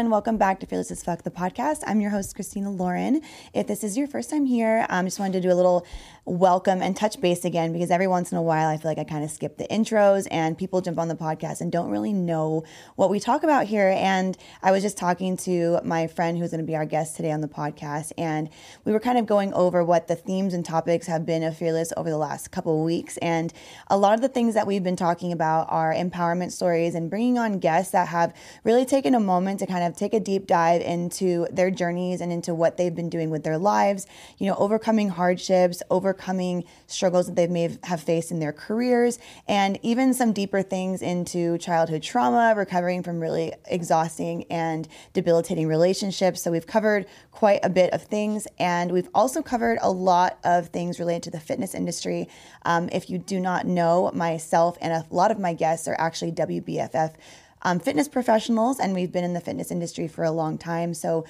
Everyone, welcome back to Fearless as Fuck, the podcast. I'm your host, Christina Lauren. If this is your first time here, I um, just wanted to do a little welcome and touch base again because every once in a while I feel like I kind of skip the intros and people jump on the podcast and don't really know what we talk about here. And I was just talking to my friend who's going to be our guest today on the podcast, and we were kind of going over what the themes and topics have been of Fearless over the last couple of weeks. And a lot of the things that we've been talking about are empowerment stories and bringing on guests that have really taken a moment to kind of take a deep dive into their journeys and into what they've been doing with their lives, you know, overcoming hardships, overcoming overcoming struggles that they may have faced in their careers, and even some deeper things into childhood trauma, recovering from really exhausting and debilitating relationships. So we've covered quite a bit of things, and we've also covered a lot of things related to the fitness industry. Um, if you do not know, myself and a lot of my guests are actually WBFF. Um, fitness professionals, and we've been in the fitness industry for a long time. So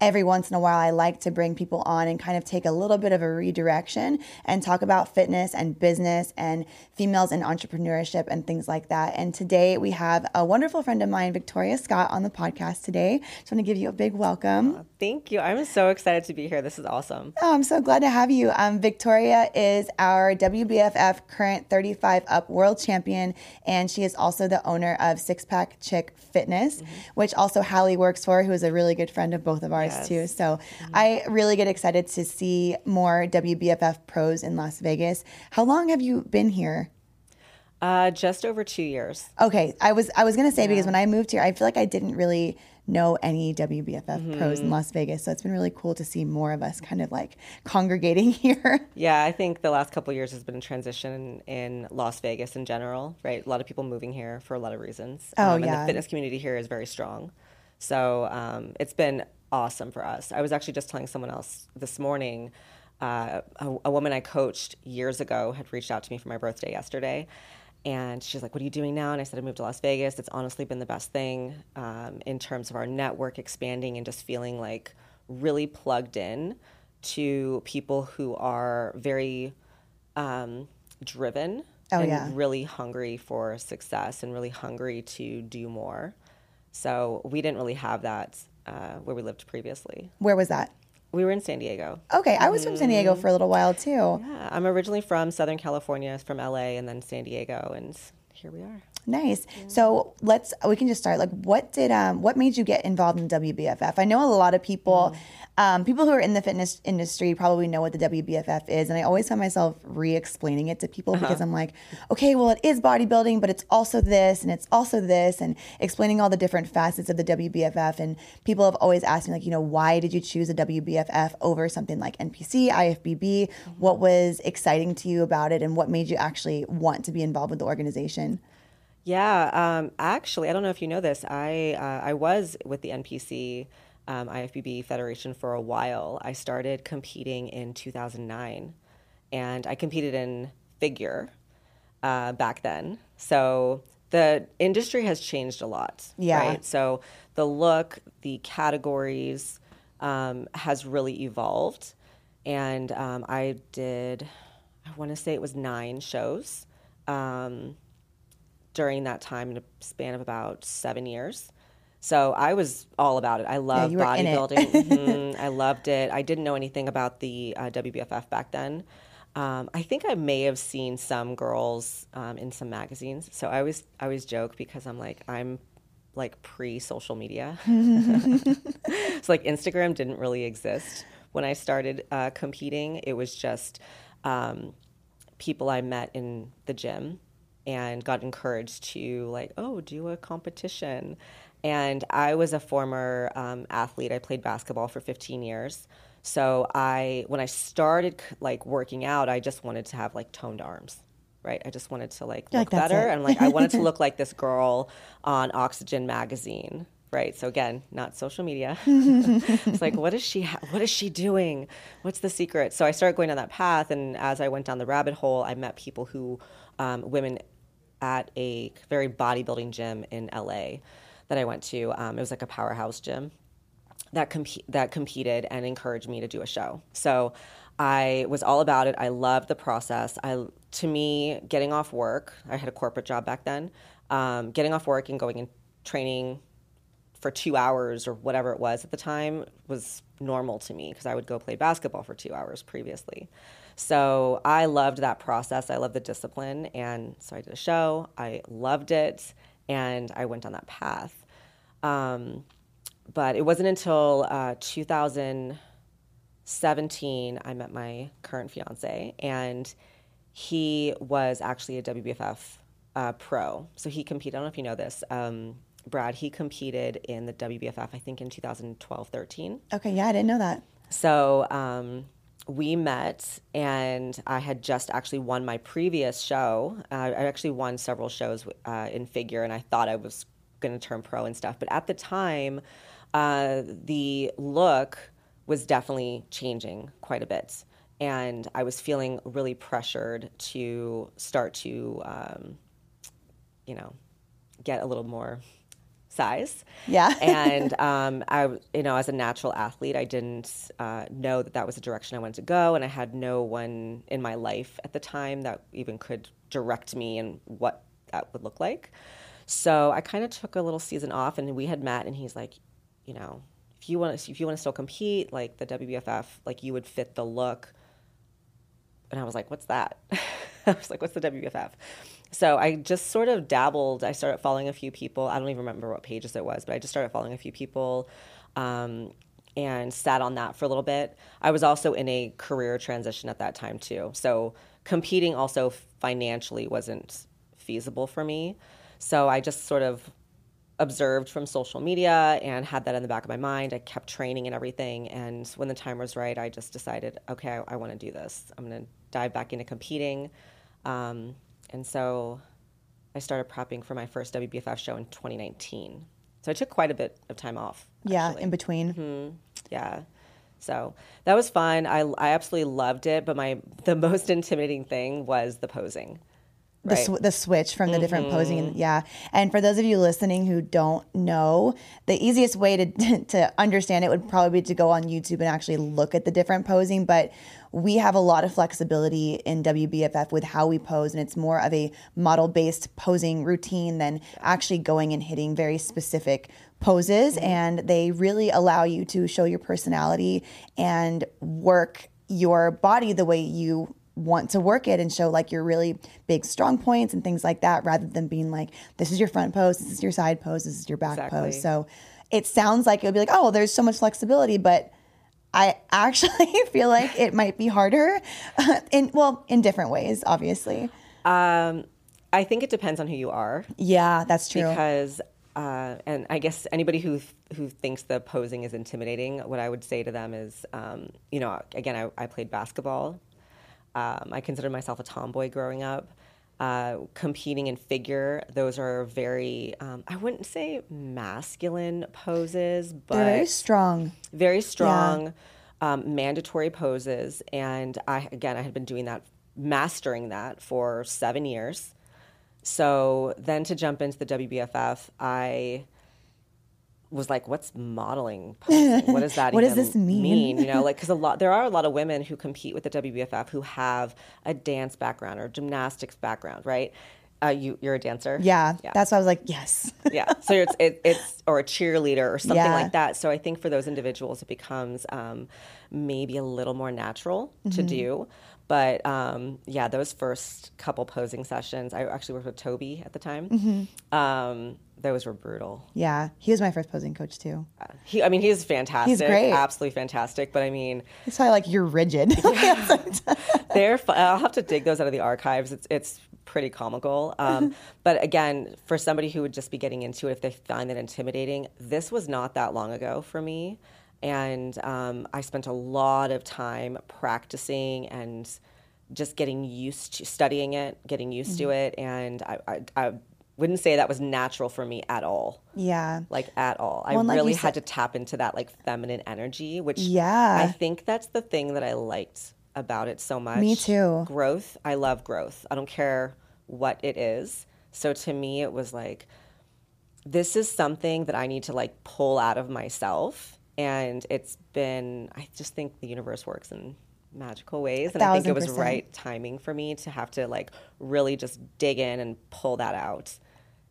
every once in a while, I like to bring people on and kind of take a little bit of a redirection and talk about fitness and business and females and entrepreneurship and things like that. And today we have a wonderful friend of mine, Victoria Scott, on the podcast today. Just want to give you a big welcome. Oh, thank you. I'm so excited to be here. This is awesome. Oh, I'm so glad to have you. Um, Victoria is our WBFF current 35 Up World Champion, and she is also the owner of Six Pack Chick Fitness, mm-hmm. which also Hallie works for, who is a really good friend of both of ours yes. too. So mm-hmm. I really get excited to see more WBFF pros in Las Vegas. How long have you been here? Uh, just over two years. Okay, I was I was gonna say yeah. because when I moved here, I feel like I didn't really know any WBFF mm-hmm. pros in Las Vegas, so it's been really cool to see more of us kind of like congregating here. Yeah, I think the last couple years has been a transition in Las Vegas in general. Right, a lot of people moving here for a lot of reasons. Oh um, yeah, and the fitness community here is very strong. So um, it's been awesome for us. I was actually just telling someone else this morning. Uh, a, a, woman I coached years ago had reached out to me for my birthday yesterday. And she's like, What are you doing now? And I said, I moved to Las Vegas. It's honestly been the best thing um, in terms of our network expanding and just feeling like really plugged in to people who are very um, driven oh, and yeah. really hungry for success and really hungry to do more. So we didn't really have that uh, where we lived previously. Where was that? We were in San Diego. Okay, I was from San Diego for a little while too. Yeah, I'm originally from Southern California, from LA, and then San Diego, and here we are. Nice. Yeah. So let's we can just start. Like, what did um what made you get involved in WBFF? I know a lot of people, mm. um, people who are in the fitness industry probably know what the WBFF is, and I always find myself re-explaining it to people uh-huh. because I'm like, okay, well, it is bodybuilding, but it's also this and it's also this, and explaining all the different facets of the WBFF. And people have always asked me like, you know, why did you choose a WBFF over something like NPC, IFBB? Mm-hmm. What was exciting to you about it, and what made you actually want to be involved with the organization? Yeah, um, actually, I don't know if you know this. I uh, I was with the NPC um, IFBB Federation for a while. I started competing in 2009, and I competed in figure uh, back then. So the industry has changed a lot. Yeah. Right? So the look, the categories um, has really evolved, and um, I did. I want to say it was nine shows. Um, during that time in a span of about seven years. So I was all about it. I love yeah, bodybuilding. mm-hmm. I loved it. I didn't know anything about the uh, WBFF back then. Um, I think I may have seen some girls um, in some magazines. So I always I always joke because I'm like I'm like pre social media. so like Instagram didn't really exist when I started uh, competing. It was just um, people I met in the gym and got encouraged to like oh do a competition. And i was a former um, athlete. I played basketball for 15 years. So i when i started like working out i just wanted to have like toned arms right? I just wanted to like look like better and like i wanted to look like this girl on oxygen magazine right? So again not social media. It's like what is she ha- what is she doing? What's the secret? So i started going down that path and as i went down the rabbit hole i met people who um, women at a very bodybuilding gym in LA that I went to. Um, it was like a powerhouse gym that comp- that competed and encouraged me to do a show. So I was all about it. I loved the process. I to me, getting off work, I had a corporate job back then. Um, getting off work and going and training for two hours or whatever it was at the time was normal to me because I would go play basketball for two hours previously. So I loved that process. I loved the discipline. And so I did a show. I loved it. And I went on that path. Um, but it wasn't until uh, 2017 I met my current fiance. And he was actually a WBFF uh, pro. So he competed. I don't know if you know this. Um, Brad, he competed in the WBFF, I think in 2012 13. Okay, yeah, I didn't know that. So um, we met, and I had just actually won my previous show. Uh, I actually won several shows uh, in figure, and I thought I was going to turn pro and stuff. But at the time, uh, the look was definitely changing quite a bit. And I was feeling really pressured to start to, um, you know, get a little more size. Yeah. and um, I, you know, as a natural athlete, I didn't uh, know that that was the direction I wanted to go, and I had no one in my life at the time that even could direct me in what that would look like. So I kind of took a little season off, and we had met, and he's like, you know, if you want to, if you want to still compete, like the WBFF, like you would fit the look. And I was like, what's that? I was like, what's the WBFF? So I just sort of dabbled. I started following a few people. I don't even remember what pages it was, but I just started following a few people um, and sat on that for a little bit. I was also in a career transition at that time too. So competing also financially wasn't feasible for me. So I just sort of observed from social media and had that in the back of my mind. I kept training and everything. And when the time was right, I just decided, okay, I, I want to do this. I'm going to dive back into competing. Um, and so I started prepping for my first WBFF show in 2019. So I took quite a bit of time off. Yeah, in between. Mm-hmm. Yeah. So that was fun. I, I absolutely loved it. But my the most intimidating thing was the posing. The, Right. sw- the switch from the different posing mm-hmm. yeah and for those of you listening who don't know the easiest way to to understand it would probably be to go on youtube and actually look at the different posing but we have a lot of flexibility in WBFF with how we pose, and it's more of a model based posing routine than actually going and hitting very specific poses. Mm-hmm. And they really allow you to show your personality and work your body the way you want to work it and show like your really big strong points and things like that rather than being like this is your front pose this is your side pose this is your back Exactly. pose so it sounds like it would be like oh there's so much flexibility but I actually feel like it might be harder in well in different ways obviously Um, I think it depends on who you are. yeah that's true because uh, and I guess anybody who who thinks the posing is intimidating, what I would say to them is, um, you know, again, I, I played basketball. Um, I considered myself a tomboy growing up. Uh, competing in figure, those are very, um, I wouldn't say masculine poses, but they're very strong very strong, um, mandatory poses. And I, again, I had been doing that, mastering that for seven years. So then to jump into the WBFF, I was like, "What's modeling posing? What does that What does even this mean?" You know, like because a lot there are a lot of women who compete with the WBFF who have a dance background or gymnastics background, right? Uh, you you're a dancer, yeah, yeah that's why I was like yes yeah so it's it, it's or a cheerleader or something Yeah. like that so i think for those individuals it becomes um, maybe a little more natural to Mm-hmm. do but um, yeah those first couple posing sessions i actually worked with toby at the time. Mm-hmm. um, those were brutal. Yeah he was my first posing coach too. Uh, he, i mean he's fantastic. He's great. absolutely fantastic. But i mean it's probably like you're rigid. They're fu- I'll have to dig those out of the archives. It's it's pretty comical. Um, but again, for somebody who would just be getting into it, if they find that intimidating, this was not that long ago for me, and um, I spent a lot of time practicing and just getting used to studying it, getting used to it, and I, I, I wouldn't say that was natural for me at all yeah like at all. I Well, and like really said- had to tap into that like feminine energy, which Yeah. I think that's the thing that I liked about it so much. Me too. Growth. I love growth. I don't care what it is. So to me, it was like this is something that I need to like pull out of myself, and it's been. I just think the universe works in magical ways, and I think it was percent. right timing for me to have to like really just dig in and pull that out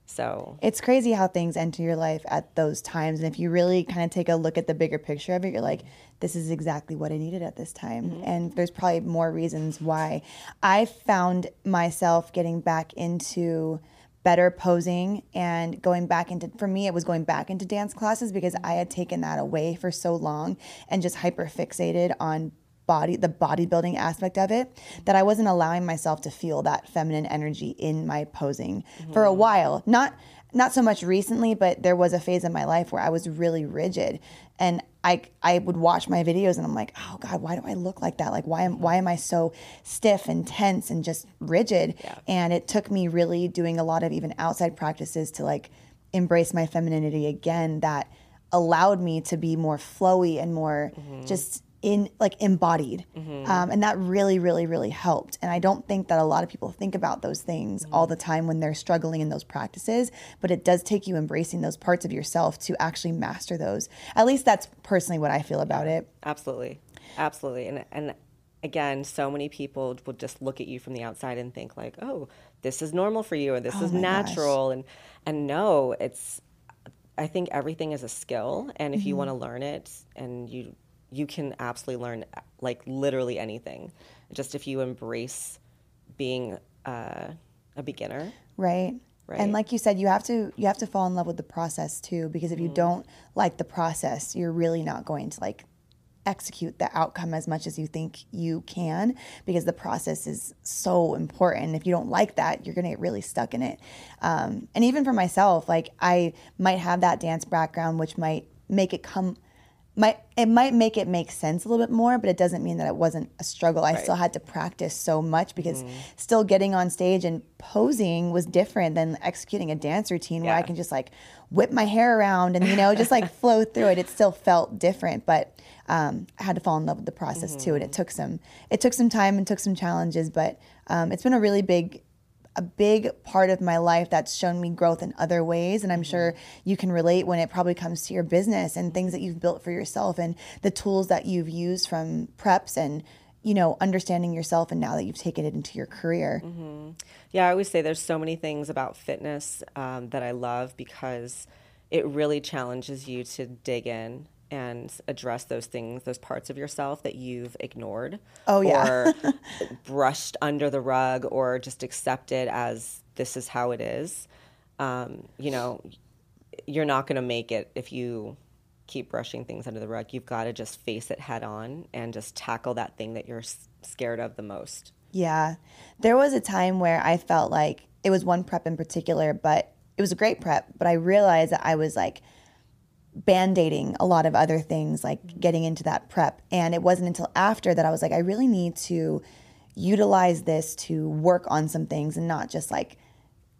So It's crazy how things enter your life at those times. And if you really kind of take a look at the bigger picture of it, you're like, this is exactly what I needed at this time. Mm-hmm. And there's probably more reasons why. I found myself getting back into better posing and going back into for me it was going back into dance classes because I had taken that away for so long and just hyper fixated on body the bodybuilding aspect of it that I wasn't allowing myself to feel that feminine energy in my posing for a mm-hmm. while. Not not so much recently, but there was a phase in my life where I was really rigid and I I would watch my videos and I'm like, "Oh god, why do I look like that? Like why am why am I so stiff and tense and just rigid?" And it took me really doing a lot of even outside practices to like embrace my femininity again that allowed me to be more flowy and more mm-hmm. just in like embodied. Um, and that really really really helped. And i don't think that a lot of people think about those things all the time when they're struggling in those practices but it does take you embracing those parts of yourself to actually master those. At least that's personally what i feel about it. Absolutely, absolutely, and and again, so many people will just look at you from the outside and think like, "Oh, this is normal for you," or "This is Oh gosh. natural," and and no, it's. I think everything is a skill, and if Mm-hmm. you want to learn it, and you you can absolutely learn like literally anything, just if you embrace being uh, a beginner. right Right. and like you said you have to you have to fall in love with the process too because if you don't like the process you're really not going to like execute the outcome as much as you think you can because the process is so important if you don't like that you're going to get really stuck in it um, and even for myself like i might have that dance background which might make it come might it might make it make sense a little bit more, but it doesn't mean that it wasn't a struggle. I still had to practice so much because still getting on stage and posing was different than executing a dance routine where I can just like whip my hair around and you know just like flow through it. It still felt different, but um, I had to fall in love with the process too, and it took some it took some time and took some challenges, but um, it's been a really big a big part of my life that's shown me growth in other ways and i'm sure you can relate when it probably comes to your business and things that you've built for yourself and the tools that you've used from preps and you know understanding yourself and now that you've taken it into your career. Yeah, I always say there's so many things about fitness um, that I love because it really challenges you to dig in and address those things, those parts of yourself that you've ignored Oh, yeah. or brushed under the rug or just accepted as this is how it is. Um, you know, you're not going to make it if you keep brushing things under the rug. You've got to just face it head on and just tackle that thing that you're s- scared of the most. Yeah. There was a time where I felt like it was one prep in particular, but it was a great prep, but I realized that I was like band-aiding a lot of other things like mm-hmm. getting into that prep. And it wasn't until after that I was like I really need to utilize this to work on some things and not just like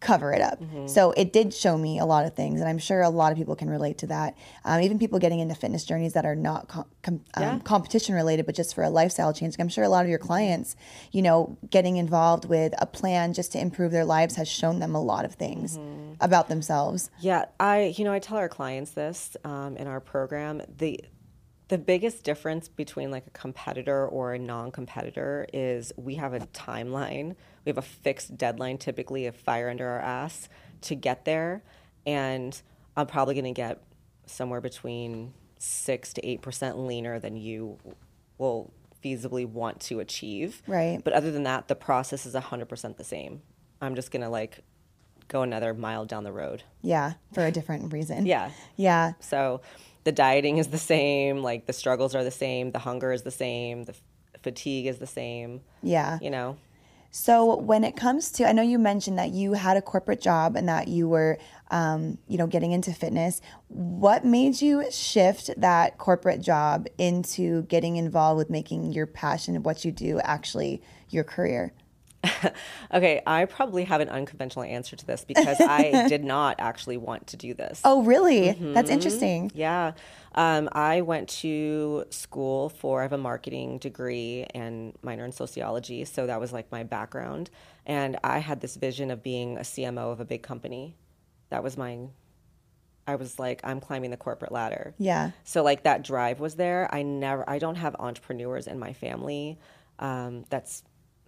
cover it up. So it did show me a lot of things, and I'm sure a lot of people can relate to that. Um, even people getting into fitness journeys that are not com- com- um, Yeah. competition related, but just for a lifestyle change. I'm sure a lot of your clients, you know, getting involved with a plan just to improve their lives has shown them a lot of things about themselves. Yeah, I you know I tell our clients this um, in our program. the The biggest difference between like a competitor or a non-competitor is we have a timeline. We have a fixed deadline, typically a fire under our ass, to get there, and I'm probably going to get somewhere between six to eight percent leaner than you will feasibly want to achieve. Right. But other than that, the process is 100% the same. I'm just going to like go another mile down the road. Yeah, for a different reason. Yeah. Yeah. So the dieting is the same, like the struggles are the same, the hunger is the same, the f- fatigue is the same, Yeah. you know. So when it comes to, I know you mentioned that you had a corporate job and that you were, um, you know, getting into fitness. What made you shift that corporate job into getting involved with making your passion of what you do actually your career? Okay, I probably have an unconventional answer to this because I did not actually want to do this. Oh, really? That's interesting. Yeah. Um, I went to school for, I have a marketing degree and minor in sociology. So that was like my background. And I had this vision of being a CMO of a big company. That was my, I was like, I'm climbing the corporate ladder. Yeah. So like that drive was there. I never, I don't have entrepreneurs in my family. Um, that's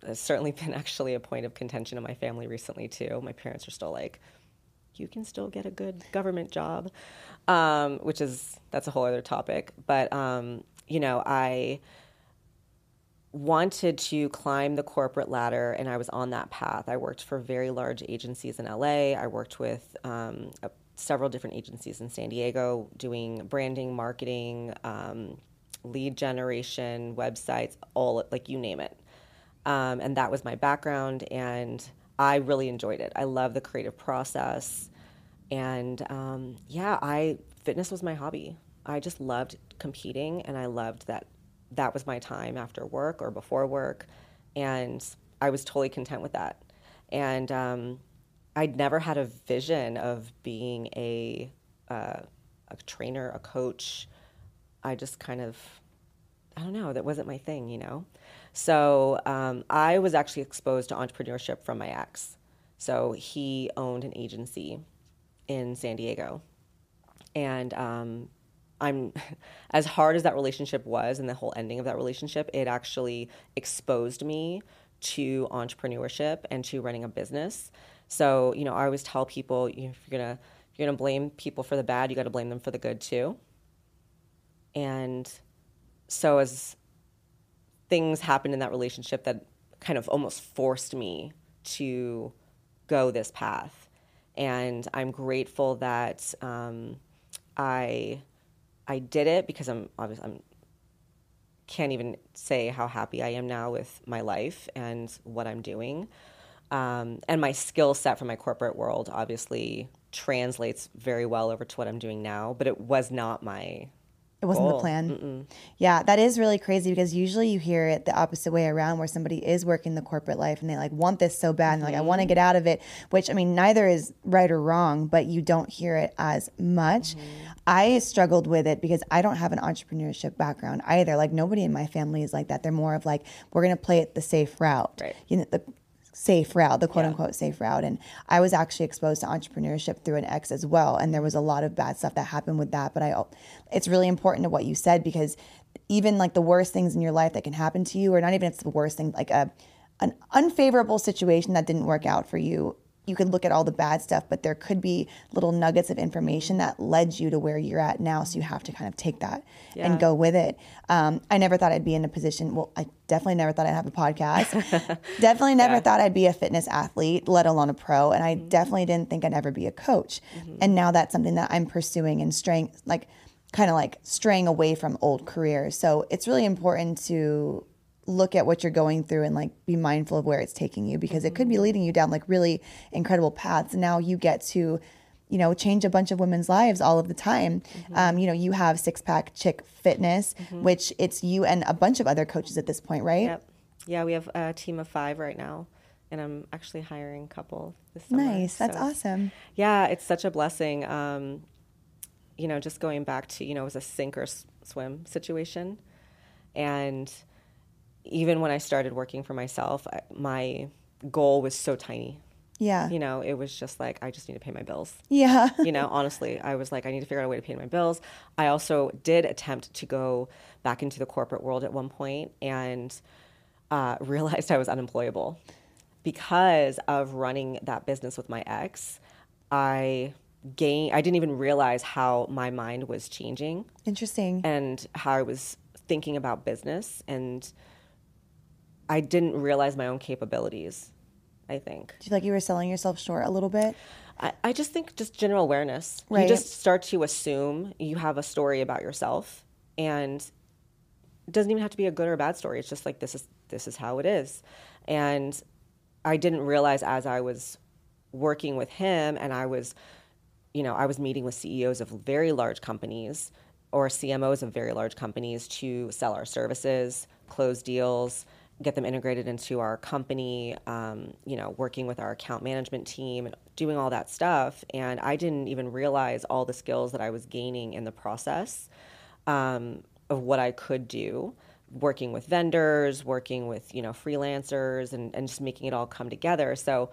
uh, certainly been actually a point of contention in my family recently too. My parents are still like, you can still get a good government job, um, which is that's a whole other topic. But um, you know, I wanted to climb the corporate ladder, and I was on that path. I worked for very large agencies in LA. I worked with um, a, several different agencies in San Diego, doing branding, marketing, um, lead generation, websites, all like you name it. Um, and that was my background, and I really enjoyed it. I love the creative process, and um, yeah, I fitness was my hobby. I just loved competing, and I loved that that was my time after work or before work, and I was totally content with that. And um, I'd never had a vision of being a uh, a trainer, a coach. I just kind of, I don't know, that wasn't my thing, you know. So um, I was actually exposed to entrepreneurship from my ex. So he owned an agency in San Diego, and um, I'm as hard as that relationship was and the whole ending of that relationship, it actually exposed me to entrepreneurship and to running a business. So, you know, I always tell people if you're gonna if you're gonna blame people for the bad, you got to blame them for the good too. And so, as things happened in that relationship that kind of almost forced me to go this path, and I'm grateful that um, I I did it because I'm obviously I'm can't even say how happy I am now with my life and what I'm doing. Um, and my skill set from my corporate world obviously translates very well over to what I'm doing now, but it was not my it wasn't goal. the plan. Mm-mm. Yeah, that is really crazy because usually you hear it the opposite way around where somebody is working the corporate life and they like want this so bad and like, I want to Mm-hmm. get out of it, which I mean, neither is right or wrong, but you don't hear it as much. Mm-hmm. I struggled with it because I don't have an entrepreneurship background either. Like, nobody in my family is like that. They're more of like, we're going to play it the safe route. Right. You know, the, safe route, the quote Yeah. unquote safe route. And I was actually exposed to entrepreneurship through an ex as well. And there was a lot of bad stuff that happened with that. But I, it's really important to what you said because even like the worst things in your life that can happen to you, or not even if it's the worst thing, like a, an unfavorable situation that didn't work out for you, you could look at all the bad stuff, but there could be little nuggets of information that led you to where you're at now. So you have to kind of take that Yeah. and go with it. Um, I never thought I'd be in a position. Well, I definitely never thought I'd have a podcast. definitely never Yeah. thought I'd be a fitness athlete, let alone a pro. And I definitely didn't think I'd ever be a coach. And now that's something that I'm pursuing and straying, like, kind of like straying away from old careers. So it's really important to look at what you're going through and like be mindful of where it's taking you because it could be leading you down like really incredible paths. Now you get to, you know, change a bunch of women's lives all of the time. Um, you know, you have Six Pack Chick Fitness, which it's you and a bunch of other coaches at this point, right? Yep. Yeah, we have a team of five right now, and I'm actually hiring a couple this summer. Nice. That's so- awesome. Yeah, it's such a blessing. Um, you know, just going back to you know, it was a sink or s- swim situation, and even when I started working for myself, I, my goal was so tiny. Yeah. You know, it was just like I just need to pay my bills. Yeah. you know, honestly, I was like, I need to figure out a way to pay my bills. I also did attempt to go back into the corporate world at one point and uh, realized I was unemployable because of running that business with my ex. I gained, I didn't even realize how my mind was changing Interesting. and how I was thinking about business. And I didn't realize my own capabilities, I think. Do you feel like you were selling yourself short a little bit? I, I just think just general awareness. Right. You just start to assume you have a story about yourself, and it doesn't even have to be a good or a bad story. It's just like this is this is how it is, and I didn't realize as I was working with him, and I was, you know, I was meeting with CEOs of very large companies or CMOs of very large companies to sell our services, close deals, get them integrated into our company, um, you know, working with our account management team and doing all that stuff. And I didn't even realize all the skills that I was gaining in the process um, of what I could do working with vendors, working with, you know, freelancers and, and just making it all come together. So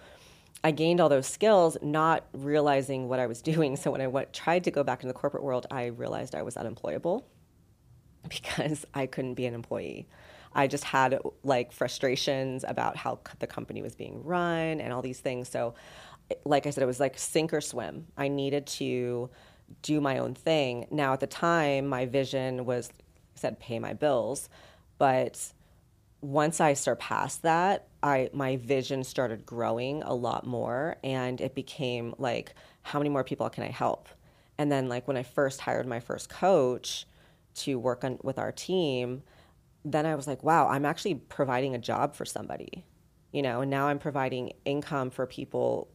I gained all those skills, not realizing what I was doing. So when I went, tried to go back into the corporate world, I realized I was unemployable because I couldn't be an employee. I just had like frustrations about how the company was being run and all these things. So like I said, it was like sink or swim. I needed to do my own thing. Now, at the time, my vision was, said, pay my bills. But once I surpassed that, I my vision started growing a lot more, and it became like, how many more people can I help? And then, like when I first hired my first coach to work on with our team, then I was like, wow, I'm actually providing a job for somebody, you know. And now I'm providing income for people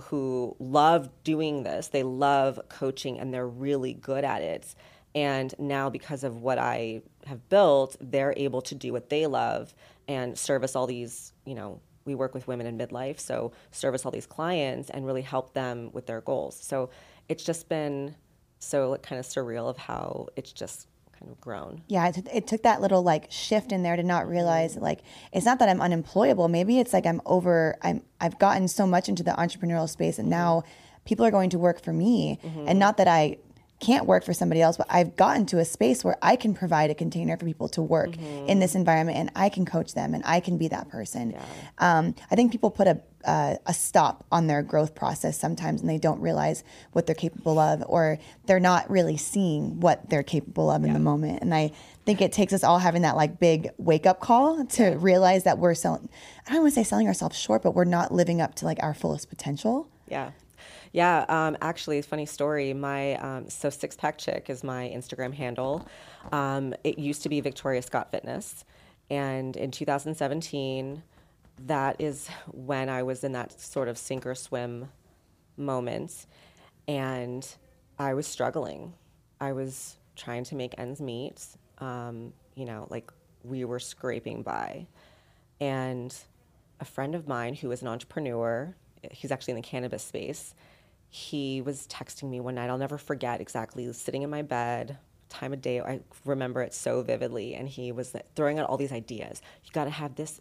who love doing this. They love coaching, and they're really good at it. And now, because of what I have built, they're able to do what they love and service all these, you know, we work with women in midlife, so service all these clients and really help them with their goals. So it's just been so kind of surreal of how it's just kind of grown. Yeah, it, it took that little like shift in there to not realize like it's not that I'm unemployable. Maybe it's like I'm over. I'm I've gotten so much into the entrepreneurial space, and now people are going to work for me, mm-hmm. and not that I can't work for somebody else, but I've gotten to a space where I can provide a container for people to work in this environment and I can coach them and I can be that person. Um, I think people put a, uh, a stop on their growth process sometimes and they don't realize what they're capable of or they're not really seeing what they're capable of in the moment. And I think it takes us all having that like big wake up call to realize that we're selling, I don't want to say selling ourselves short, but we're not living up to like our fullest potential. Yeah. Yeah, um, actually, funny story. My um, so six pack chick is my Instagram handle. Um, it used to be Victoria Scott Fitness, and in 2017, that is when I was in that sort of sink or swim moment, and I was struggling. I was trying to make ends meet. Um, you know, like we were scraping by, and a friend of mine who is an entrepreneur, he's actually in the cannabis space he was texting me one night. I'll never forget exactly He was sitting in my bed, time of day. I remember it so vividly. And he was throwing out all these ideas. You got to have this,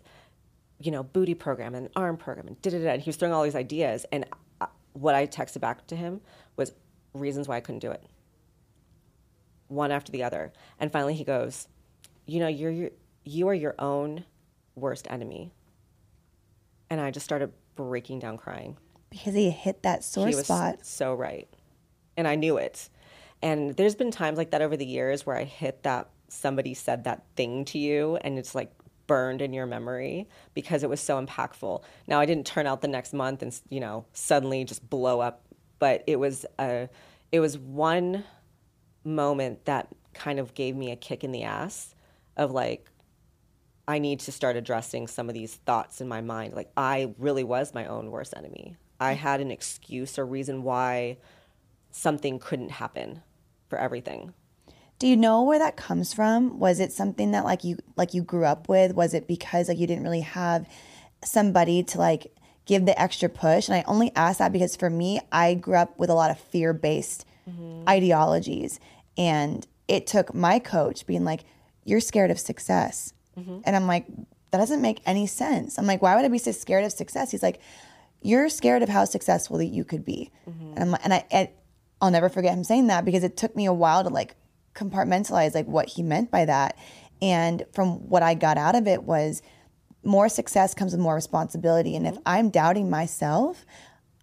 you know, booty program and arm program and da da da. And he was throwing all these ideas. And uh, what I texted back to him was reasons why I couldn't do it, one after the other. And finally, he goes, "You know, you're your, you are your own worst enemy." And I just started breaking down crying because he hit that sore he was spot. So right. And I knew it. And there's been times like that over the years where I hit that somebody said that thing to you and it's like burned in your memory because it was so impactful. Now I didn't turn out the next month and you know suddenly just blow up, but it was a it was one moment that kind of gave me a kick in the ass of like I need to start addressing some of these thoughts in my mind. Like I really was my own worst enemy. I had an excuse or reason why something couldn't happen for everything. Do you know where that comes from? Was it something that like you like you grew up with? Was it because like you didn't really have somebody to like give the extra push? And I only ask that because for me, I grew up with a lot of fear-based mm-hmm. ideologies and it took my coach being like, "You're scared of success." Mm-hmm. And I'm like, "That doesn't make any sense." I'm like, "Why would I be so scared of success?" He's like, you're scared of how successful that you could be. Mm-hmm. And, and I, and I'll never forget him saying that because it took me a while to like compartmentalize like what he meant by that. And from what I got out of it was more success comes with more responsibility. And mm-hmm. if I'm doubting myself,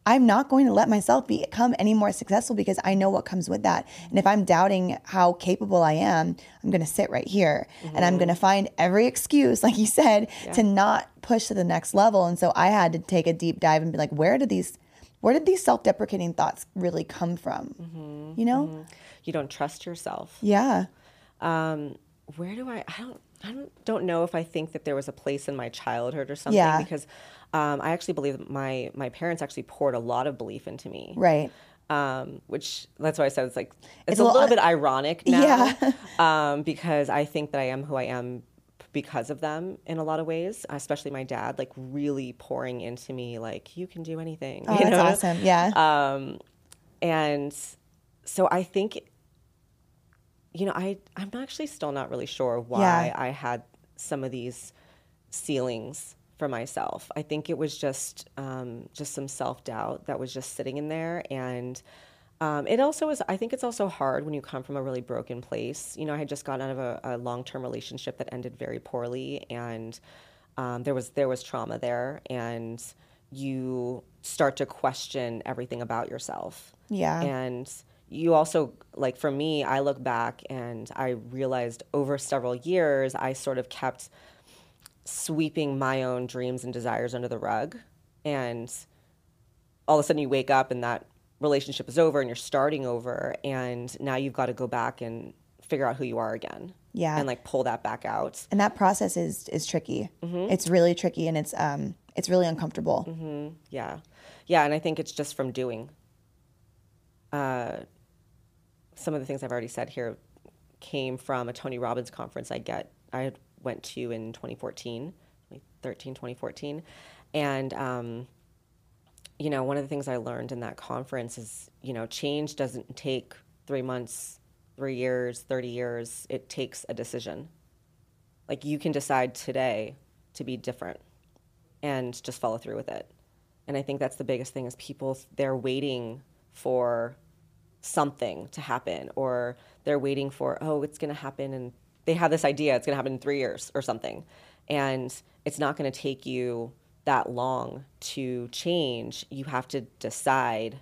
I'm not going to let myself become any more successful because I know what comes with that. And if I'm doubting how capable I am, I'm going to sit right here mm-hmm. and I'm going to find every excuse, like you said, yeah. to not push to the next level. And so I had to take a deep dive and be like, where did these where did these self-deprecating thoughts really come from? Mm-hmm. You know, mm-hmm. you don't trust yourself. Yeah. Um, where do I? I don't. I don't, don't know if I think that there was a place in my childhood or something yeah. because um, I actually believe that my my parents actually poured a lot of belief into me. Right. Um, which that's why I said it's like it's, it's a, little, little bit ironic now. Yeah. um, because I think that I am who I am because of them in a lot of ways, especially my dad, like really pouring into me, like you can do anything. Oh, you that's know? awesome. Yeah. Um, and so I think, you know, I I'm actually still not really sure why yeah. I had some of these ceilings for myself. I think it was just um, just some self doubt that was just sitting in there, and um, it also is. I think it's also hard when you come from a really broken place. You know, I had just gotten out of a, a long term relationship that ended very poorly, and um, there was there was trauma there, and you start to question everything about yourself. Yeah. And you also, like for me, I look back and I realized over several years, I sort of kept sweeping my own dreams and desires under the rug. And all of a sudden you wake up and that relationship is over and you're starting over. And now you've got to go back and figure out who you are again. Yeah. And like pull that back out. and that process is is tricky. Mm-hmm. It's really tricky and it's um it's really uncomfortable. Hmm. Yeah. Yeah. And I think it's just from doing. Uh, some of the things I've already said here came from a Tony Robbins conference I get I went to in 2014, 2013, 2014. And, um, you know, one of the things I learned in that conference is, you know, change doesn't take three months, three years, 30 years. It takes a decision. Like you can decide today to be different and just follow through with it. And I think that's the biggest thing is people they're waiting for something to happen or they're waiting for oh it's going to happen and they have this idea it's going to happen in 3 years or something. And it's not going to take you that long to change. You have to decide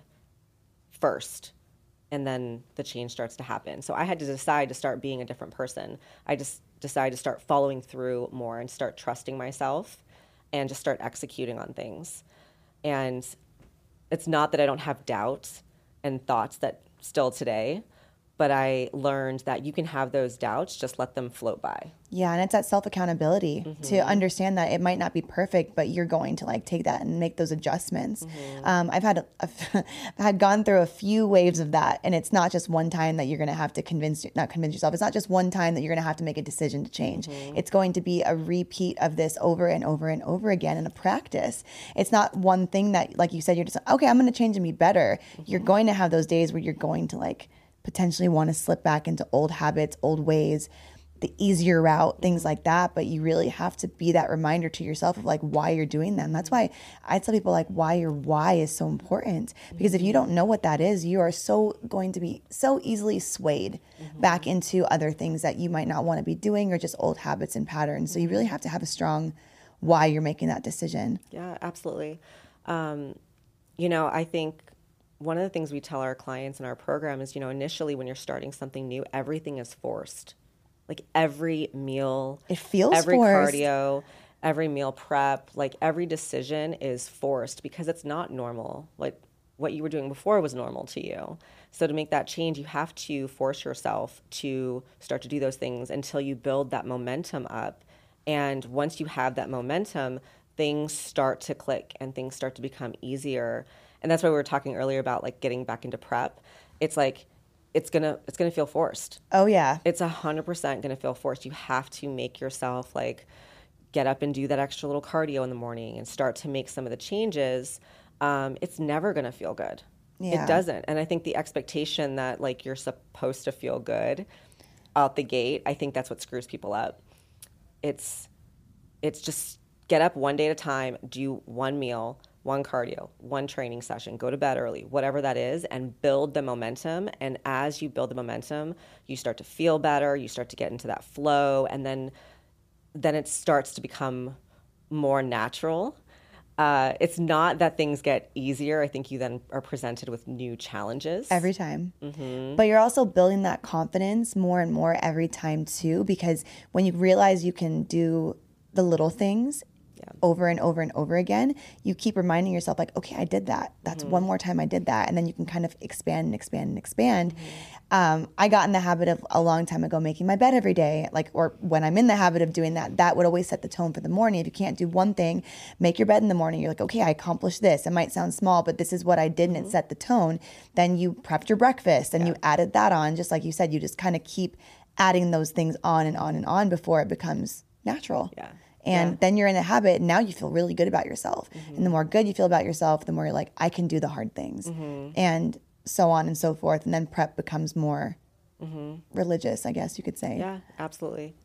first and then the change starts to happen. So I had to decide to start being a different person. I just decided to start following through more and start trusting myself and just start executing on things. And it's not that I don't have doubts and thoughts that still today, but I learned that you can have those doubts, just let them float by. Yeah, and it's that self accountability Mm-hmm. to understand that it might not be perfect, but you're going to like take that and make those adjustments. Mm-hmm. Um, I've had a, I've had gone through a few waves of that, and it's not just one time that you're going to have to convince not convince yourself. It's not just one time that you're going to have to make a decision to change. Mm-hmm. It's going to be a repeat of this over and over and over again in a practice. It's not one thing that, like you said, you're just okay. I'm going to change and be better. You're Mm-hmm. going to have those days where you're going to like potentially want to slip back into old habits, old ways the easier route, things like that. But you really have to be that reminder to yourself of like why you're doing them. That's why I tell people like why your why is so important. Because if you don't know what that is, you are so going to be so easily swayed back into other things that you might not want to be doing or just old habits and patterns. So you really have to have a strong why you're making that decision. Yeah, absolutely. Um, you know, I think one of the things we tell our clients in our program is, you know, initially when you're starting something new, everything is forced. Like every meal, It feels every forced. cardio, every meal prep, like every decision is forced because it's not normal. Like what you were doing before was normal to you. So to make that change, you have to force yourself to start to do those things until you build that momentum up. And once you have that momentum, things start to click and things start to become easier. And that's why we were talking earlier about like getting back into prep. It's like it's gonna it's gonna feel forced Oh yeah. it's a hundred percent gonna feel forced. You have to make yourself like get up and do that extra little cardio in the morning and start to make some of the changes. Um, it's never gonna feel good. Yeah. It doesn't. And I think the expectation that like you're supposed to feel good out the gate, I think that's what screws people up. It's it's just get up one day at a time, do one meal, one cardio, one training session, go to bed early, whatever that is, and build the momentum. And as you build the momentum, you start to feel better, you start to get into that flow, and then then it starts to become more natural. Uh, it's not that things get easier. I think you then are presented with new challenges. every time. Mm-hmm. But you're also building that confidence more and more every time too, because when you realize you can do the little things over and over and over again, you keep reminding yourself, like, okay, I did that. That's Mm-hmm. one more time I did that. And then you can kind of expand and expand and expand. Mm-hmm. Um, I got in the habit of a long time ago making my bed every day, like, or when I'm in the habit of doing that, that would always set the tone for the morning. If you can't do one thing, make your bed in the morning. You're like, okay, I accomplished this. It might sound small, but this is what I did and Mm-hmm. it set the tone. Then you prepped your breakfast and you added that on. Just like you said, you just kind of keep adding those things on and on and on before it becomes natural. Yeah. And then you're in a habit, and now you feel really good about yourself. Mm-hmm. And the more good you feel about yourself, the more you're like, I can do the hard things. Mm-hmm. And so on and so forth. And then prep becomes more religious, I guess you could say. Mm-hmm. Yeah, absolutely.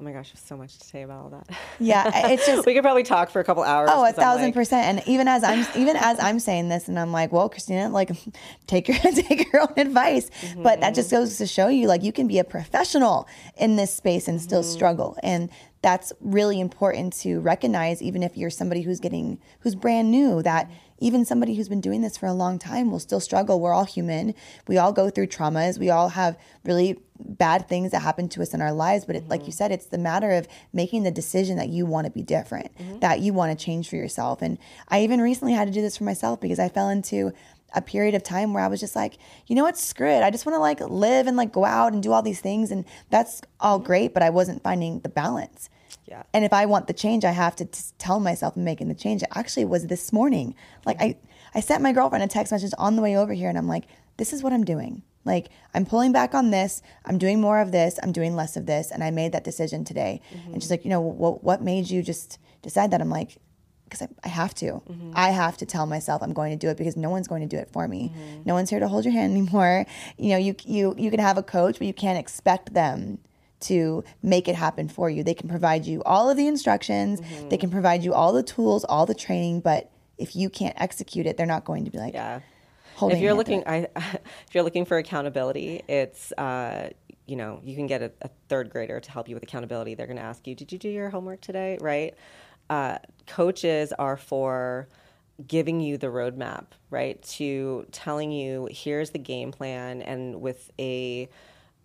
Oh my gosh, there's so much to say about all that. Yeah, it's just we could probably talk for a couple hours. Oh, a thousand like- percent. And even as I'm even as I'm saying this, and I'm like, well, Christina, like, take your take your own advice. But that just goes to show you, like, you can be a professional in this space and still struggle. And that's really important to recognize, even if you're somebody who's getting, who's brand new, that even somebody who's been doing this for a long time will still struggle. We're all human. We all go through traumas. We all have really bad things that happen to us in our lives. But it, like mm-hmm. you said, it's the matter of making the decision that you want to be different, mm-hmm. that you want to change for yourself. And I even recently had to do this for myself because I fell into a period of time where I was just like, you know what, screw it. I just want to like live and like go out and do all these things. And that's all great, but I wasn't finding the balance. Yeah. And if I want the change, I have to t- tell myself I'm making the change. It actually was this morning. Like I, I sent my girlfriend a text message on the way over here and I'm like, this is what I'm doing. Like I'm pulling back on this. I'm doing more of this. I'm doing less of this. And I made that decision today. Mm-hmm. And she's like, you know, what, what made you just decide that? I'm like, because I, I have to. I have to tell myself I'm going to do it because no one's going to do it for me. No one's here to hold your hand anymore. You know, you you you can have a coach, but you can't expect them to make it happen for you. They can provide you all of the instructions. They can provide you all the tools, all the training, but if you can't execute it, they're not going to be like Yeah. holding if you're looking, I, if you're looking for accountability, it's uh, you know you can get a, a third grader to help you with accountability. They're going to ask you, "Did you do your homework today?" Right? Uh, coaches are for giving you the roadmap, right? To telling you, here's the game plan, and with a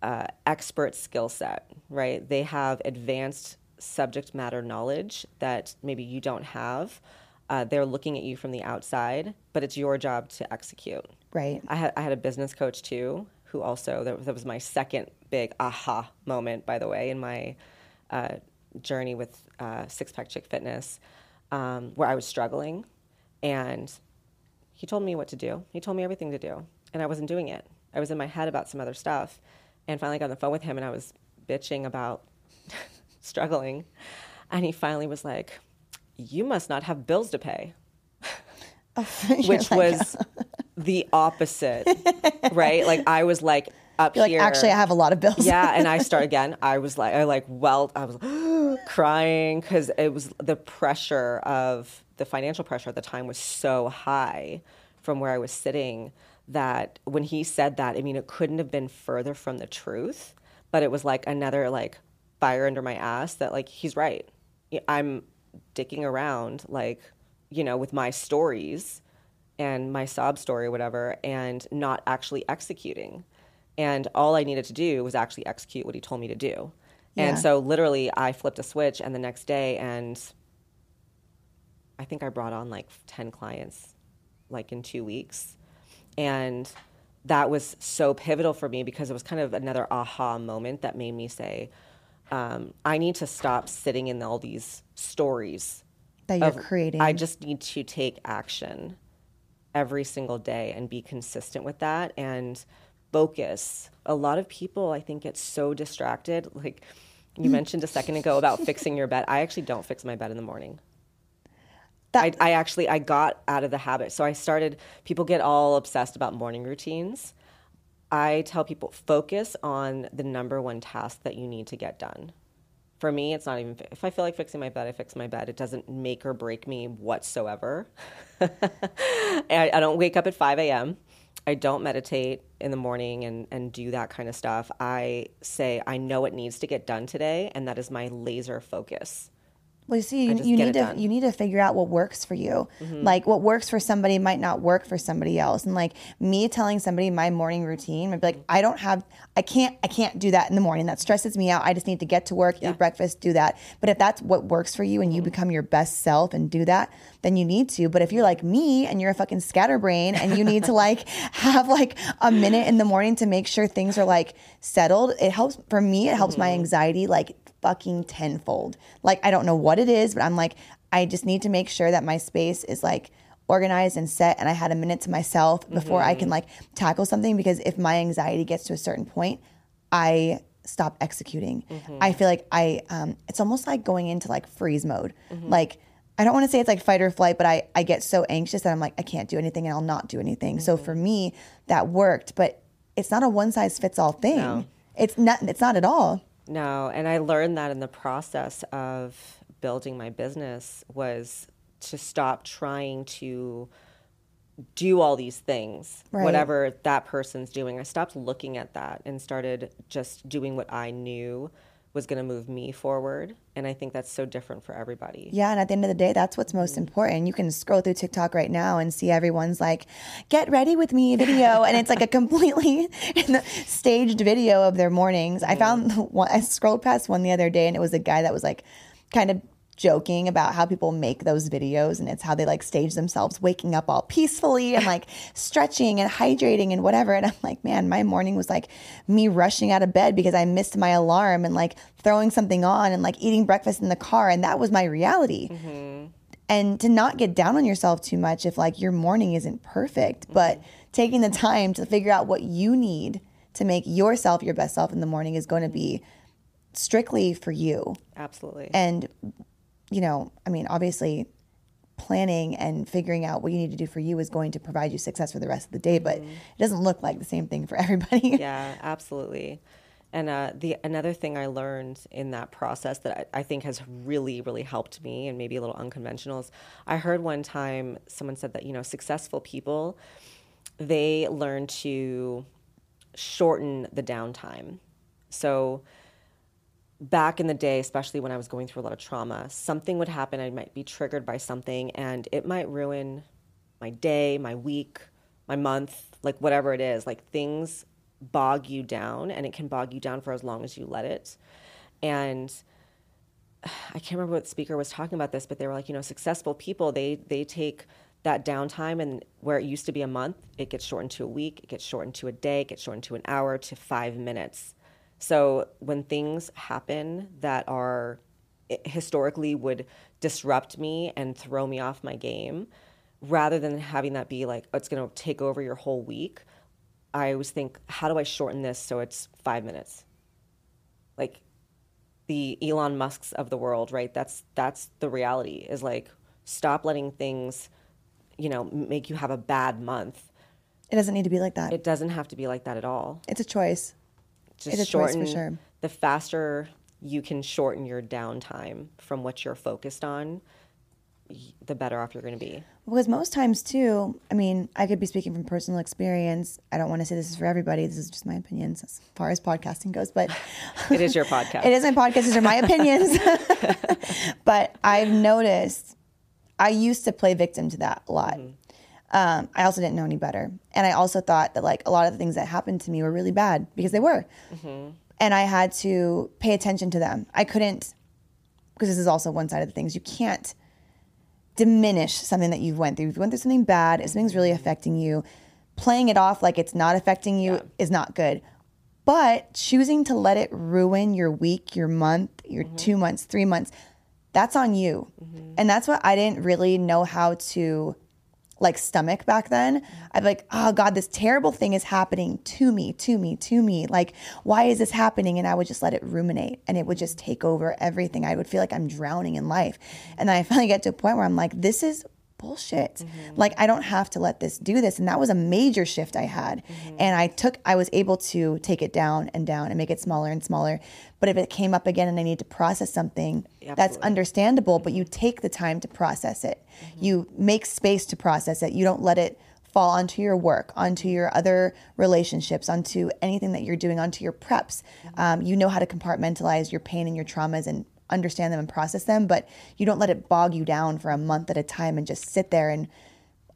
uh, expert skill set, right? They have advanced subject matter knowledge that maybe you don't have. Uh, they're looking at you from the outside, but it's your job to execute. Right. I had I had a business coach too, who also that was, that was my second big aha moment, by the way, in my uh, journey with uh, Six Pack Chick Fitness, um, where I was struggling, and he told me what to do. He told me everything to do, and I wasn't doing it. I was in my head about some other stuff, and finally got on the phone with him, and I was bitching about struggling, and he finally was like, "You must not have bills to pay." Which like, was the opposite, right? Like I was like up you're like, here. actually, I have a lot of bills. yeah, and I start again. I was like, I like well, I was crying because it was the pressure of the financial pressure at the time was so high from where I was sitting that when he said that, I mean, it couldn't have been further from the truth. But it was like another like fire under my ass that like he's right. I'm dicking around like you know with my stories and my sob story or whatever and not actually executing and all i needed to do was actually execute what he told me to do Yeah. and so literally i flipped a switch and the next day and i think i brought on like 10 clients like in two weeks and that was so pivotal for me because it was kind of another aha moment that made me say um, i need to stop sitting in all these stories that you're of- creating. I just need to take action every single day and be consistent with that and focus. A lot of people, I think, get so distracted. Like you mentioned a second ago about fixing your bed. I actually don't fix my bed in the morning. That- I, I actually I got out of the habit. So I started. People get all obsessed about morning routines. I tell people focus on the number one task that you need to get done. For me, it's not even if I feel like fixing my bed, I fix my bed. It doesn't make or break me whatsoever. I, I don't wake up at 5 a.m. I don't meditate in the morning and, and do that kind of stuff. I say, I know it needs to get done today, and that is my laser focus. Well, you see, you, you need to. Mm-hmm. you need to figure out what works for you. Like what works for somebody might not work for somebody else. And like me telling somebody my morning routine, I'd be like, I don't have, I can't, I can't do that in the morning. That stresses me out. I just need to get to work, eat breakfast, do that. But if that's what works for you and Mm-hmm. you become your best self and do that, then you need to. But if you're like me and you're a fucking scatterbrain and you need to like have like a minute in the morning to make sure things are like settled, it helps for me. It helps Mm-hmm. my anxiety like fucking tenfold. Like I don't know what it is, but I'm like I just need to make sure that my space is like organized and set and I had a minute to myself before I mm-hmm. can like tackle something because if my anxiety gets to a certain point, I stop executing. Mm-hmm. I feel like I um it's almost like going into like freeze mode. Mm-hmm. Like I don't want to say it's like fight or flight, but I, I get so anxious that I'm like, I can't do anything and I'll not do anything. So for me, that worked, but it's not a one size fits all thing. No. It's not it's not at all. No, and I learned that in the process of building my business was to stop trying to do all these things, Right. whatever that person's doing. I stopped looking at that and started just doing what I knew was going to move me forward. And I think that's so different for everybody. Yeah, and at the end of the day, that's what's most mm-hmm. important. You can scroll through TikTok right now and see everyone's like, "Get ready with me" video, and it's like a completely staged video of their mornings. I found one, I scrolled past one the other day, and it was a guy that was like, kind of joking about how people make those videos and it's how they like stage themselves waking up all peacefully and like stretching and hydrating and whatever and I'm like man my morning was like me rushing out of bed because I missed my alarm and like throwing something on and like eating breakfast in the car and that was my reality mm-hmm. and to not get down on yourself too much if like your morning isn't perfect mm-hmm. but taking the time to figure out what you need to make yourself your best self in the morning is going to be strictly for you. Absolutely. And you know, I mean, obviously planning and figuring out what you need to do for you is going to provide you success for the rest of the day, but mm-hmm. it doesn't look like the same thing for everybody. yeah, absolutely. And uh, the another thing I learned in that process that I, I, think has really, really helped me, and maybe a little unconventional, is I heard one time someone said that you know successful people they learn to shorten the downtime. So back in the day, especially when I was going through a lot of trauma, something would happen. I might be triggered by something, and it might ruin my day, my week, my month, like whatever it is. Like things bog you down, and it can bog you down for as long as you let it. And I can't remember what speaker was talking about this, but they were like, you know, successful people they they take that downtime and where it used to be a month, it gets shortened to a week, it gets shortened to a day, it gets shortened to an hour to five minutes so when things happen that are eh, historically would disrupt me and throw me off my game, rather than having that be like, oh, it's going to take over your whole week, I always think, how do I shorten this so it's five minutes? Like the Elon Musks of the world, right? That's that's the reality. Is like stop letting things, you know, make you have a bad month. It doesn't need to be like that. It doesn't have to be like that at all. It's a choice just it's shorten sure. the faster you can shorten your downtime from what you're focused on the better off you're going to be. Because most times too i mean i could be speaking from personal experience. I don't want to say this is for everybody. This is just my opinions as far as podcasting goes but it is your podcast. It is my podcast. These are my opinions. But i've noticed i used to play victim to that a lot. Mm-hmm. Um, I also didn't know any better. And I also thought that like a lot of the things that happened to me were really bad because they were. Mm-hmm. And I had to pay attention to them. I couldn't, because this is also one side of the things, you can't diminish something that you've went through. If you went through something bad, if something's really affecting you, playing it off like it's not affecting you yeah. is not good. But choosing to let it ruin your week, your month, your mm-hmm. two months, three months, that's on you. Mm-hmm. And that's what I didn't really know how to like stomach back then. I'd like, oh God, this terrible thing is happening to me, to me, to me. Like, why is this happening? And I would just let it ruminate and it would just take over everything. I would feel like I'm drowning in life. And then I finally get to a point where I'm like, this is bullshit. Mm-hmm. Like I don't have to let this do this. And that was a major shift I had. Mm-hmm. And I took I was able to take it down and down and make it smaller and smaller. But if it came up again and I need to process something, Absolutely. that's understandable, but you take the time to process it. Mm-hmm. You make space to process it. You don't let it fall onto your work, onto your other relationships, onto anything that you're doing, onto your preps. Mm-hmm. Um, you know how to compartmentalize your pain and your traumas and understand them and process them, but you don't let it bog you down for a month at a time and just sit there and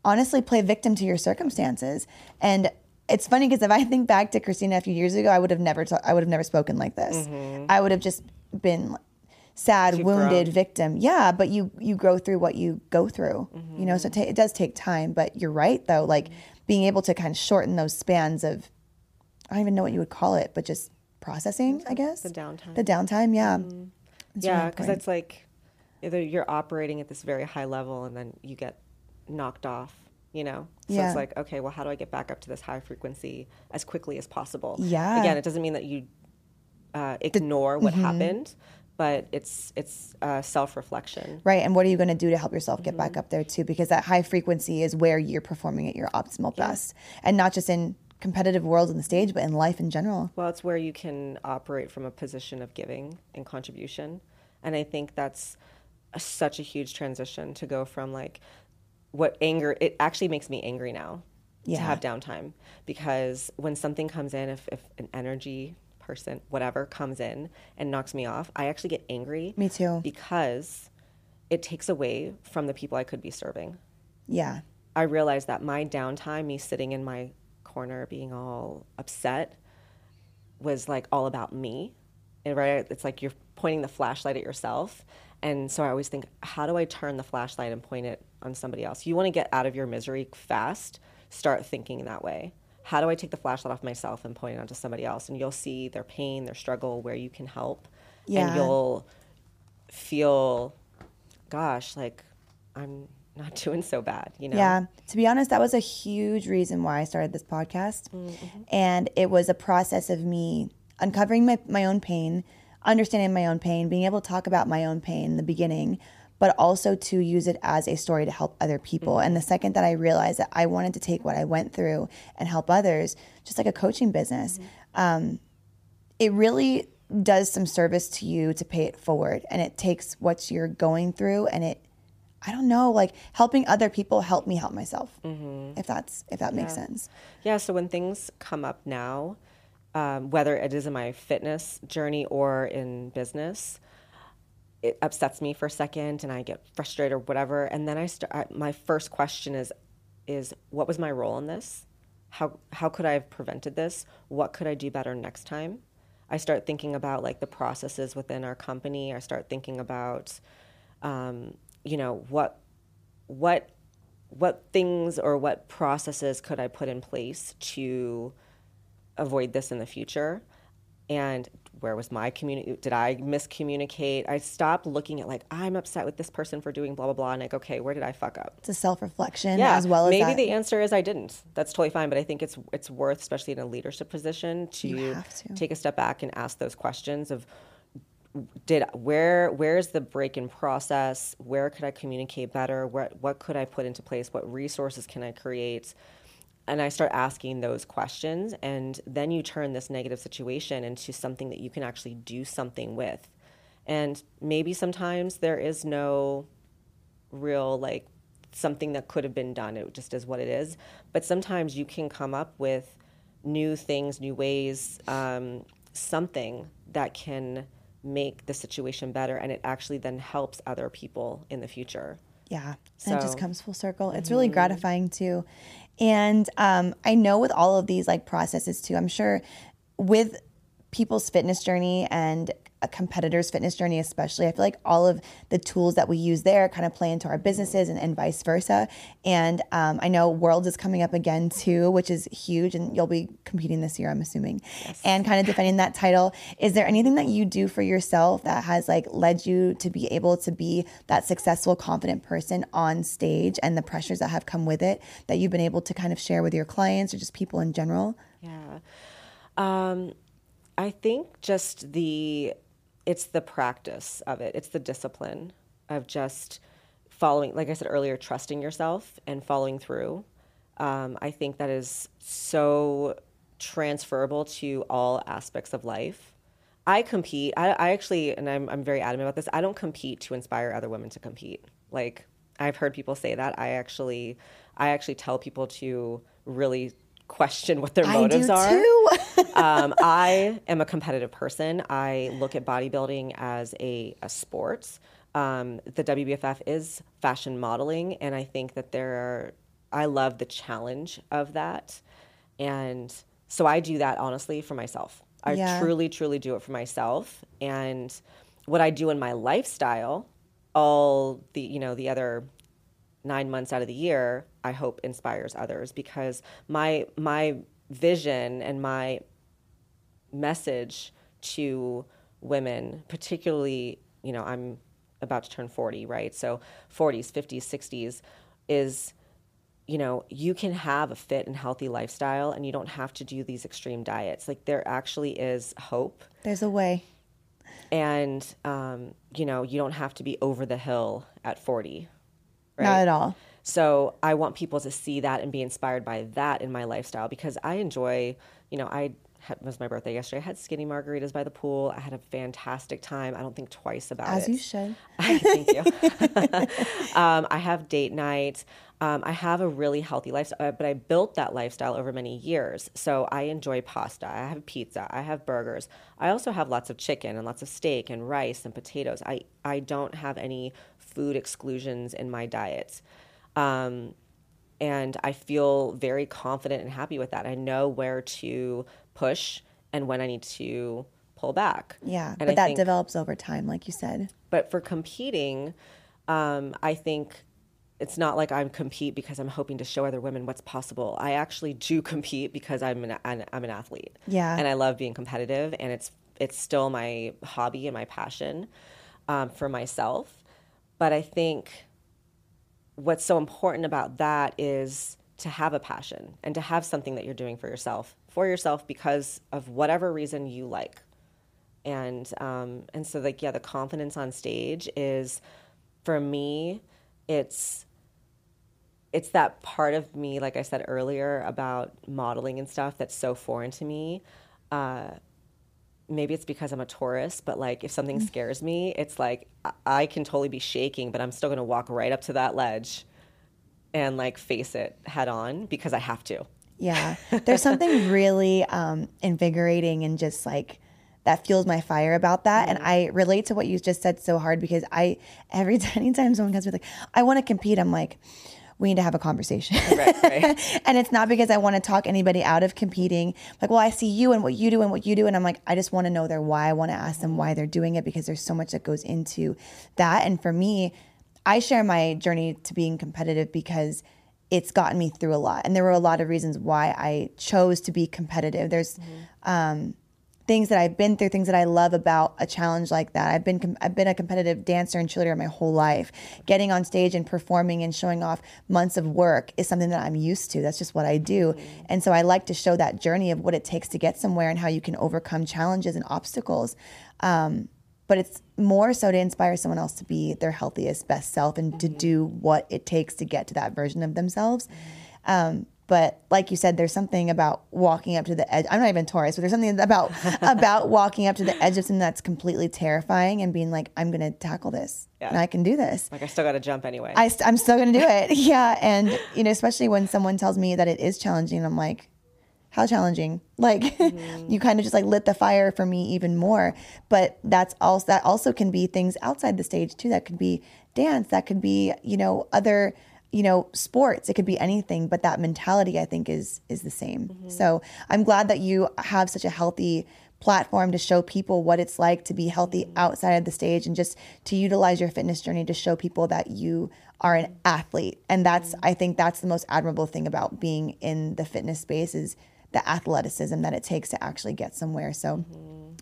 honestly play victim to your circumstances. And it's funny because if I think back to Christina a few years ago, I would have never ta- I would have never spoken like this. Mm-hmm. I would have just been sad, wounded grown. victim. Yeah, but you you grow through what you go through. Mm-hmm. You know, so it, ta- it, does take time. But you're right though, like mm-hmm. being able to kind of shorten those spans of I don't even know what you would call it, but just processing, I guess. The downtime. The downtime, yeah. Mm-hmm. That's yeah, because it's like either you're operating at this very high level and then you get knocked off, you know? So yeah. it's like, okay, well, how do I get back up to this high frequency as quickly as possible? Yeah. Again, it doesn't mean that you uh, ignore the, what mm-hmm. happened, but it's it's uh, self reflection. Right. And what are you going to do to help yourself get mm-hmm. back up there too? Because that high frequency is where you're performing at your optimal yeah. best, and not just in competitive world on the stage, but in life in general. Well, it's where you can operate from a position of giving and contribution. And I think that's a, such a huge transition to go from like what anger, it actually makes me angry now yeah. to have downtime because when something comes in, if, if an energy person, whatever comes in and knocks me off, I actually get angry. Me too. Because it takes away from the people I could be serving. Yeah. I realized that my downtime, me sitting in my corner being all upset, was like all about me. And right, it's like you're pointing the flashlight at yourself. And so I always think, how do I turn the flashlight and point it on somebody else? You want to get out of your misery fast, start thinking that way. How do I take the flashlight off myself and point it onto somebody else? And you'll see their pain, their struggle, where you can help. Yeah. And you'll feel, gosh, like I'm not doing so bad, you know? Yeah. To be honest, that was a huge reason why I started this podcast. Mm, mm-hmm. And it was a process of me uncovering my, my own pain, understanding my own pain, being able to talk about my own pain in the beginning, but also to use it as a story to help other people. Mm-hmm. And the second that I realized that I wanted to take what I went through and help others, just like a coaching business, mm-hmm. um, it really does some service to you to pay it forward. And it takes what you're going through and it I don't know, like helping other people help me help myself. If that's if that makes sense. Yeah, so when things come up now, um, whether it is in my fitness journey or in business, it upsets me for a second and I get frustrated or whatever. And then I start, my first question is, is what was my role in this? How, how could I have prevented this? What could I do better next time? I start thinking about like the processes within our company. I start thinking about, um, you know, what, what, what things or what processes could I put in place to avoid this in the future? And where was my community? Did I miscommunicate? I stopped looking at like I'm upset with this person for doing blah blah blah, and like okay, where did I fuck up? It's a self reflection Yeah, as well as maybe that. the answer is I didn't. That's totally fine, but I think it's it's worth, especially in a leadership position, to, to. take a step back and ask those questions of did where where's the break in process? Where could I communicate better? What what could I put into place? What resources can I create? and I start asking those questions, and then you turn this negative situation into something that you can actually do something with. And maybe sometimes there is no real, like, something that could have been done. It just is what it is. But sometimes you can come up with new things, new ways, um, something that can make the situation better, and it actually then helps other people in the future. Yeah, and it just comes full circle. It's really gratifying too. And um, I know with all of these like processes too, I'm sure with people's fitness journey and a competitor's fitness journey, especially, I feel like all of the tools that we use there kind of play into our businesses and, and vice versa. And um, I know Worlds is coming up again too, which is huge, and you'll be competing this year, I'm assuming, and kind of defending that title. Is there anything that you do for yourself that has like led you to be able to be that successful, confident person on stage and the pressures that have come with it that you've been able to kind of share with your clients or just people in general? Yeah. Um, I think just the it's the practice of it. It's the discipline of just following, like I said earlier, trusting yourself and following through. Um, I think that is so transferable to all aspects of life. I compete. I, I actually, and I'm, I'm very adamant about this. I don't compete to inspire other women to compete. Like I've heard people say that. I actually, I actually tell people to really question what their motives I do are too. um, I am a competitive person. I look at bodybuilding as a, a sport. Um, the WBFF is fashion modeling, and I think that there are, I love the challenge of that. And so I do that honestly for myself. I Yeah. truly, truly do it for myself. And what I do in my lifestyle, all the, you know, the other nine months out of the year, I hope inspires others because my my vision and my message to women, particularly, you know, I'm about to turn 40, right? So 40s, 50s, 60s is you know, you can have a fit and healthy lifestyle and you don't have to do these extreme diets. Like there actually is hope There's a way. and um, you know, you don't have to be over the hill at 40. Right? Not at all. So I want people to see that and be inspired by that in my lifestyle because I enjoy, you know, I had, was my birthday yesterday. I had skinny margaritas by the pool. I had a fantastic time. I don't think twice about As it. As you should. Thank you. um, I have date nights. Um, I have a really healthy lifestyle, but I built that lifestyle over many years. So I enjoy pasta. I have pizza. I have burgers. I also have lots of chicken and lots of steak and rice and potatoes. I, I don't have any food exclusions in my diets. Um, and I feel very confident and happy with that. I know where to push and when I need to pull back. Yeah, and but I that think- develops over time, like you said. but for competing, um, I think it's not like I'm compete because I'm hoping to show other women what's possible. I actually do compete because I'm an, an I'm an athlete. Yeah. and I love being competitive, and it's it's still my hobby and my passion um, for myself. But I think what's so important about that is to have a passion and to have something that you're doing for yourself for yourself because of whatever reason you like. And um, and so like yeah the confidence on stage is for me it's it's that part of me like i said earlier about modeling and stuff that's so foreign to me. Uh, maybe it's because i'm a Taurus but like if something scares me it's like I- can totally be shaking but i'm still going to walk right up to that ledge and like face it head on because i have to Yeah. There's something really um, invigorating and just like that fuels my fire about that. And I relate to what you just said so hard because I, every time, anytime someone comes with like, I want to compete, I'm like, we need to have a conversation. Right, right. and it's not because I want to talk anybody out of competing. Like, well, I see you and what you do and what you do. And I'm like, I just want to know their why. I want to ask them why they're doing it because there's so much that goes into that. And for me, I share my journey to being competitive because it's gotten me through a lot. And there were a lot of reasons why I chose to be competitive. There's um, things that I've been through, things that I love about a challenge like that. I've been com- I've been a competitive dancer and cheerleader my whole life. Getting on stage and performing and showing off months of work is something that I'm used to. That's just what I do. And so I like to show that journey of what it takes to get somewhere and how you can overcome challenges and obstacles. Um, but it's more so to inspire someone else to be their healthiest, best self and to do what it takes to get to that version of themselves. Um, but like you said, there's something about walking up to the edge. I'm not even Taurus, but there's something about about walking up to the edge of something that's completely terrifying and being like, I'm going to tackle this Yeah. and I can do this. like i still got to jump anyway I, st- I'm still going to do it. yeah. And, you know, especially when someone tells me that it is challenging, I'm like, how challenging? Like, mm-hmm. you kind of just like lit the fire for me even more. But that's also, that also can be things outside the stage too. That could be dance, that could be, you know, other, you know, sports. It could be anything. But that mentality, I think, is is the same. Mm-hmm. So I'm glad that you have such a healthy platform to show people what it's like to be healthy mm-hmm. outside of the stage and just to utilize your fitness journey to show people that you are an athlete and that's mm-hmm. i think that's the most admirable thing about being in the fitness space is the athleticism that it takes to actually get somewhere so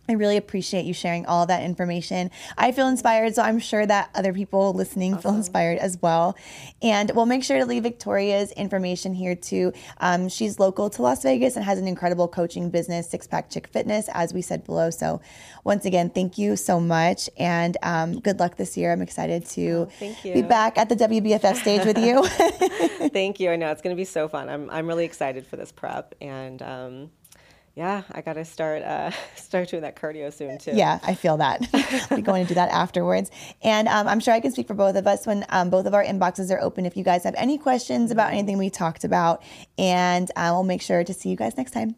I really appreciate you sharing all that information. I feel inspired, so I'm sure that other people listening feel inspired as well. And we'll make sure to leave Victoria's information here too. Um, she's local to Las Vegas and has an incredible coaching business, Six Pack Chick Fitness, as we said below. So, once again, thank you so much, and um, good luck this year. I'm excited to thank be back at the WBFF stage with you. Thank you. I know it's going to be so fun. I'm I'm really excited for this prep, and um, yeah, I gotta start uh, start doing that cardio soon too. Yeah, I feel that. We're going to do that afterwards, and um, I'm sure I can speak for both of us when um, both of our inboxes are open. If you guys have any questions about mm-hmm. anything we talked about, and uh, I will make sure to see you guys next time.